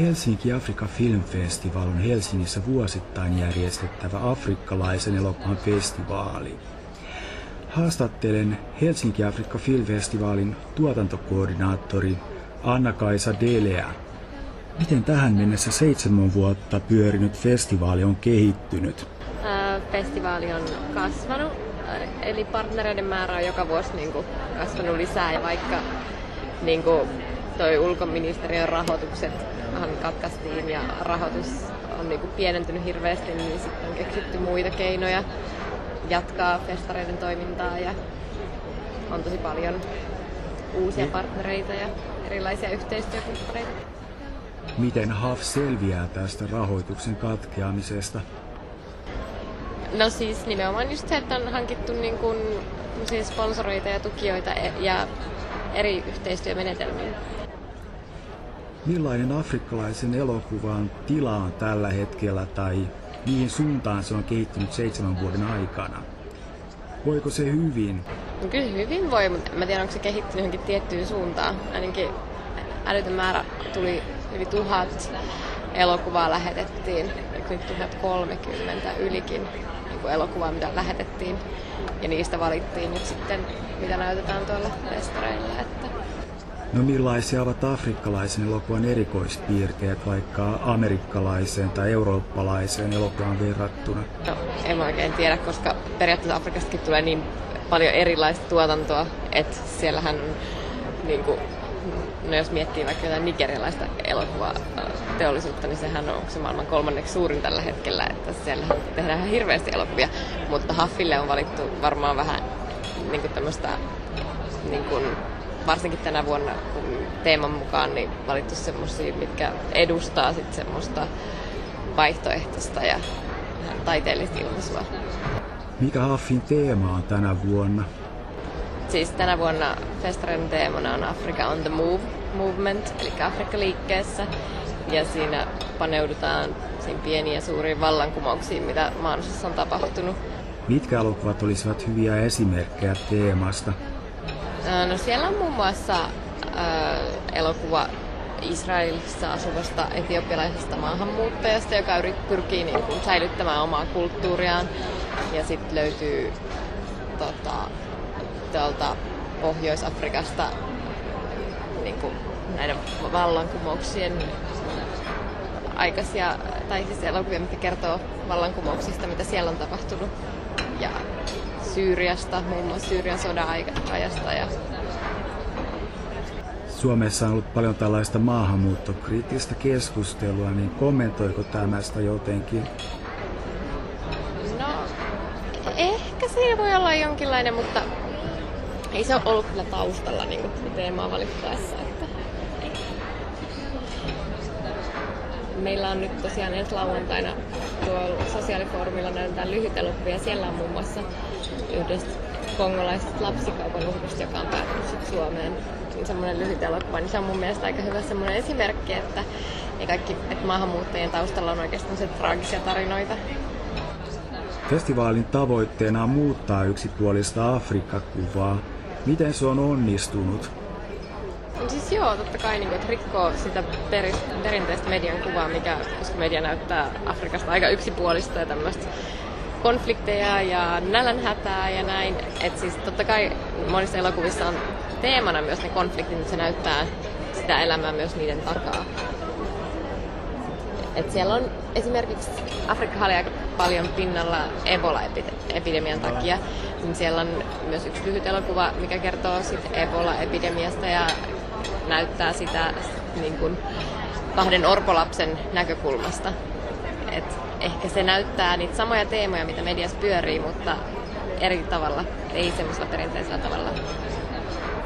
Helsinki Afrika Film Festival on Helsingissä vuosittain järjestettävä afrikkalaisen elokuvan festivaali. Haastattelen Helsinki Afrikka Film Festivalin tuotantokoordinaattori Anna-Kaisa Delea. Miten tähän mennessä seitsemän vuotta pyörinyt festivaali on kehittynyt? Festivaali on kasvanut, eli partnereiden määrä on joka vuosi niin kuin, kasvanut lisää. Ja vaikka niin kuin, toi ulkoministeriön rahoitukset katkaistiin ja rahoitus on niin kuin, pienentynyt hirveästi, niin sitten on keksitty muita keinoja jatkaa festareiden toimintaa ja on tosi paljon uusia partnereita ja erilaisia yhteistyökumppaneita. Miten HAF selviää tästä rahoituksen katkeamisesta? No siis nimenomaan just se, että on hankittu niin kuin, siis sponsoreita ja tukijoita e- ja eri yhteistyömenetelmiä. Millainen afrikkalaisen elokuvan tila on tällä hetkellä tai mihin suuntaan se on kehittynyt seitsemän vuoden aikana? Voiko se hyvin? No kyllä hyvin voi, mutta mä tiedän, onko se kehittynyt johonkin tiettyyn suuntaan. Ainakin älytön määrä tuli yli tuhat elokuvaa lähetettiin, nyt 1030 ylikin niin elokuvaa, mitä lähetettiin. Ja niistä valittiin nyt sitten, mitä näytetään tuolla festareilla. Että... No millaisia ovat afrikkalaisen elokuvan erikoispiirteet vaikka amerikkalaiseen tai eurooppalaiseen elokuvaan verrattuna? No, en mä oikein tiedä, koska periaatteessa Afrikastakin tulee niin paljon erilaista tuotantoa, että siellähän niin kuin, no jos miettii vaikka jotain nigerialaista elokuvateollisuutta, niin sehän on se maailman kolmanneksi suurin tällä hetkellä, että siellä tehdään ihan hirveästi elokuvia, mutta Haffille on valittu varmaan vähän niin kuin tämmöistä, niin kuin, varsinkin tänä vuonna kun teeman mukaan, niin valittu semmoisia, mitkä edustaa sitten semmoista vaihtoehtoista ja taiteellista ilmaisua. Mikä Haffin teema on tänä vuonna? Siis tänä vuonna festarin teemana on Africa on the Move movement, eli Afrikka liikkeessä. Ja siinä paneudutaan siinä pieniin ja suuriin vallankumouksiin, mitä maailmassa on tapahtunut. Mitkä elokuvat olisivat hyviä esimerkkejä teemasta? No siellä on muun muassa äh, elokuva Israelissa asuvasta etiopialaisesta maahanmuuttajasta, joka pyrkii niin kuin, säilyttämään omaa kulttuuriaan. Ja sitten löytyy tota, tuolta Pohjois-Afrikasta niin kuin näiden vallankumouksien aikaisia, tai siis elokuvia, mitkä kertoo vallankumouksista, mitä siellä on tapahtunut. Ja Syyriasta, muun muassa Syyrian sodan ajasta. Ja... Suomessa on ollut paljon tällaista maahanmuuttokriittistä keskustelua, niin kommentoiko tämä sitä jotenkin? No, ehkä siinä voi olla jonkinlainen, mutta ei se ole ollut kyllä taustalla niin teemaa valittaessa. Että... Meillä on nyt tosiaan ensi lauantaina tuolla sosiaalifoorumilla näytetään elokuvia. Siellä on muun muassa yhdestä kongolaisesta lapsikaupan uhrista, joka on päätynyt Suomeen. Semmoinen lyhyt elokuva, niin se on mun mielestä aika hyvä semmoinen esimerkki, että ei kaikki, että maahanmuuttajien taustalla on oikeastaan se traagisia tarinoita. Festivaalin tavoitteena on muuttaa yksipuolista Afrikka-kuvaa Miten se on onnistunut? Siis joo, totta kai niin kuin, että rikkoo sitä peri, perinteistä median kuvaa, mikä, koska media näyttää Afrikasta aika yksipuolista ja tämmöistä konflikteja ja nälänhätää ja näin. Että siis totta kai monissa elokuvissa on teemana myös ne konfliktit, mutta se näyttää sitä elämää myös niiden takaa. Et siellä on esimerkiksi Afrikka oli aika paljon pinnalla Ebola-epidemian takia, niin siellä on myös yksi lyhyt elokuva, mikä kertoo sit Ebola-epidemiasta ja näyttää sitä niin kuin kahden orpolapsen näkökulmasta. Et ehkä se näyttää niitä samoja teemoja, mitä mediassa pyörii, mutta eri tavalla, ei semmoisella perinteisellä tavalla.